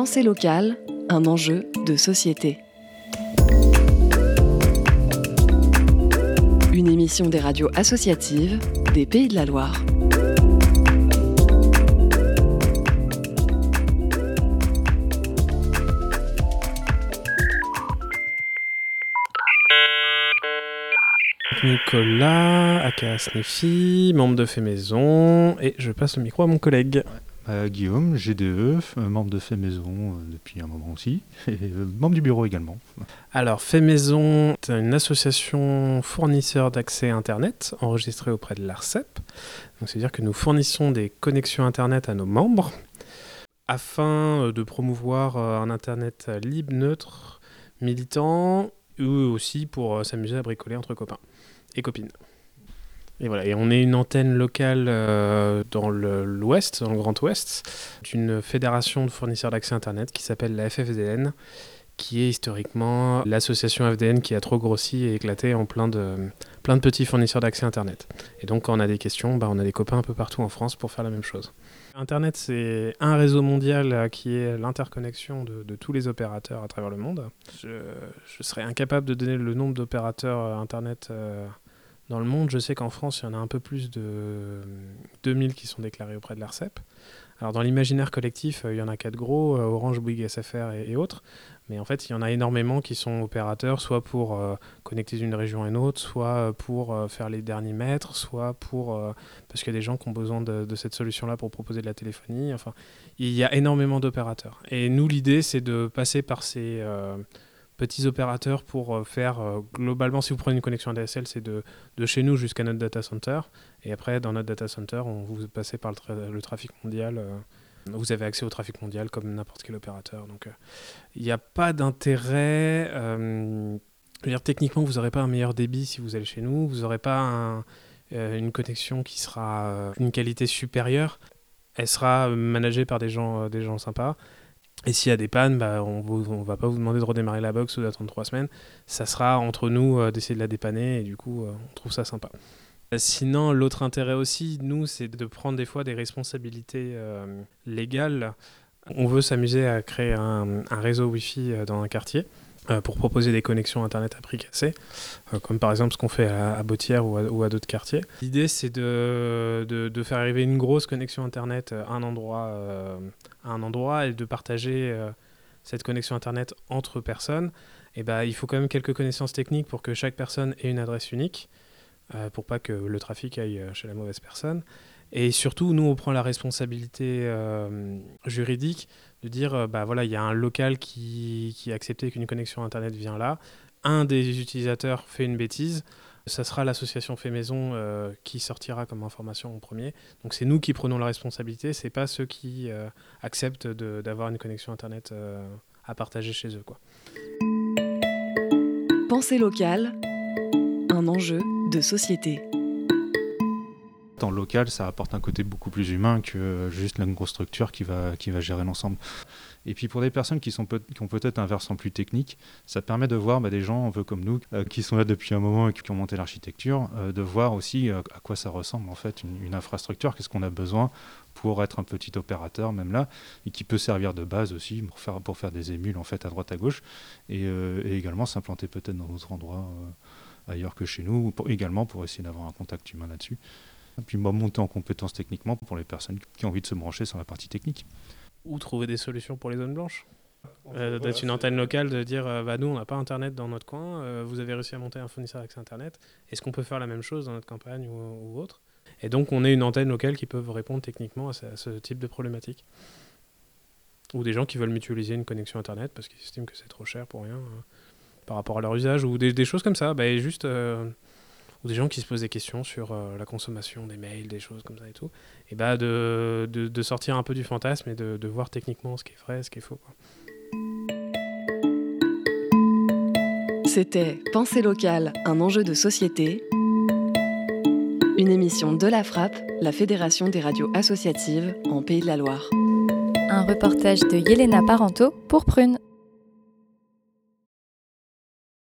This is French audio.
Pensée locale, un enjeu de société. Une émission des radios associatives des Pays de la Loire. Nicolas, aka Sniffy, membre de Fait Maison, et je passe le micro à mon collègue. Euh, Guillaume, GDE, euh, membre de Fait Maison euh, depuis un moment aussi, et membre du bureau également. Alors, Fait Maison est une association fournisseur d'accès Internet enregistrée auprès de l'ARCEP. c'est-à-dire que nous fournissons des connexions Internet à nos membres afin de promouvoir un Internet libre, neutre, militant, ou aussi pour s'amuser à bricoler entre copains et copines. Et voilà, et on est une antenne locale euh, dans l'Ouest, dans le Grand Ouest, d'une fédération de fournisseurs d'accès Internet qui s'appelle la FFDN, qui est historiquement l'association FDN qui a trop grossi et éclaté en plein de, plein de petits fournisseurs d'accès Internet. Et donc quand on a des questions, bah, on a des copains un peu partout en France pour faire la même chose. Internet, c'est un réseau mondial euh, qui est l'interconnexion de, tous les opérateurs à travers le monde. Je, serais incapable de donner le nombre d'opérateurs euh, Internet dans le monde, je sais qu'en France, il y en a un peu plus de 2000 qui sont déclarés auprès de l'ARCEP. Alors dans l'imaginaire collectif, euh, il y en a quatre gros, euh, Orange, Bouygues, SFR et, autres. Mais en fait, il y en a énormément qui sont opérateurs, soit pour euh, connecter d'une région à une autre, soit pour faire les derniers mètres, soit pour parce qu'il y a des gens qui ont besoin de, de cette solution-là pour proposer de la téléphonie. Enfin, il y a énormément d'opérateurs. Et nous, l'idée, c'est de passer par ces petits opérateurs pour euh, faire euh, globalement, si vous prenez une connexion ADSL, c'est de, de, chez nous jusqu'à notre data center. Et après, dans notre data center, on, vous passez par le, trafic mondial. Euh, vous avez accès au trafic mondial comme n'importe quel opérateur. Donc, il n'y a pas d'intérêt. je dire, techniquement, vous n'aurez pas un meilleur débit si vous allez chez nous. Vous n'aurez pas une connexion qui sera une qualité supérieure. Elle sera managée par des gens, des gens sympas. Et s'il y a des pannes, bah, on ne va pas vous demander de redémarrer la box ou d'attendre trois semaines. Ça sera entre nous euh, d'essayer de la dépanner et du coup, euh, on trouve ça sympa. Sinon, l'autre intérêt aussi, nous, c'est de prendre des fois des responsabilités euh, légales. On veut s'amuser à créer un réseau Wi-Fi dans un quartier. Euh, pour proposer des connexions Internet à prix cassé, euh, comme par exemple ce qu'on fait à, à ou à, d'autres quartiers. L'idée, c'est de, de, faire arriver une grosse connexion Internet à un endroit, euh, à un endroit et de partager cette connexion Internet entre personnes. Et bah, il faut quand même quelques connaissances techniques pour que chaque personne ait une adresse unique, pour pas que le trafic aille chez la mauvaise personne. Et surtout, nous, on prend la responsabilité juridique de dire, euh, bah voilà, il y a un local qui, qui a accepté qu'une connexion Internet vient là, un des utilisateurs fait une bêtise, ça sera l'association Fait Maison euh, qui sortira comme information en premier. Donc c'est nous qui prenons la responsabilité, c'est pas ceux qui euh, acceptent d'avoir une connexion Internet à partager chez eux. Quoi. Pensée locale, un enjeu de société en local, ça apporte un côté beaucoup plus humain que juste la grosse structure qui va, qui va gérer l'ensemble. Et puis pour des personnes qui, sont qui ont peut-être un versant plus technique, ça permet de voir bah, des gens un peu comme nous, euh, qui sont là depuis un moment et qui ont monté l'architecture, euh, de voir aussi euh, à quoi ça ressemble en fait une, infrastructure, qu'est-ce qu'on a besoin pour être un petit opérateur même là, et qui peut servir de base aussi pour faire, pour faire des émules en fait à droite à gauche, et, également s'implanter peut-être dans d'autres endroits ailleurs que chez nous, pour, également pour essayer d'avoir un contact humain là-dessus puis monter en compétences techniquement pour les personnes qui ont envie de se brancher sur la partie technique. Ou trouver des solutions pour les zones blanches. Euh, d'être une antenne locale, de dire euh, bah, nous on n'a pas internet dans notre coin, euh, vous avez réussi à monter un fournisseur avec internet, est-ce qu'on peut faire la même chose dans notre campagne ou, autre? Et donc on est une antenne locale qui peut répondre techniquement à ce, type de problématique. Ou des gens qui veulent mutualiser une connexion internet parce qu'ils estiment que c'est trop cher pour rien par rapport à leur usage, ou des, choses comme ça. Bah, juste ou des gens qui se posent des questions sur euh, la consommation des mails, des choses comme ça et tout, et bah de, de, sortir un peu du fantasme et de, de, voir techniquement ce qui est vrai, ce qui est faux. C'était Pensée locale, un enjeu de société. Une émission de la Frappe, la Fédération des radios associatives en Pays de la Loire. Un reportage de Yelena Parento pour Prune.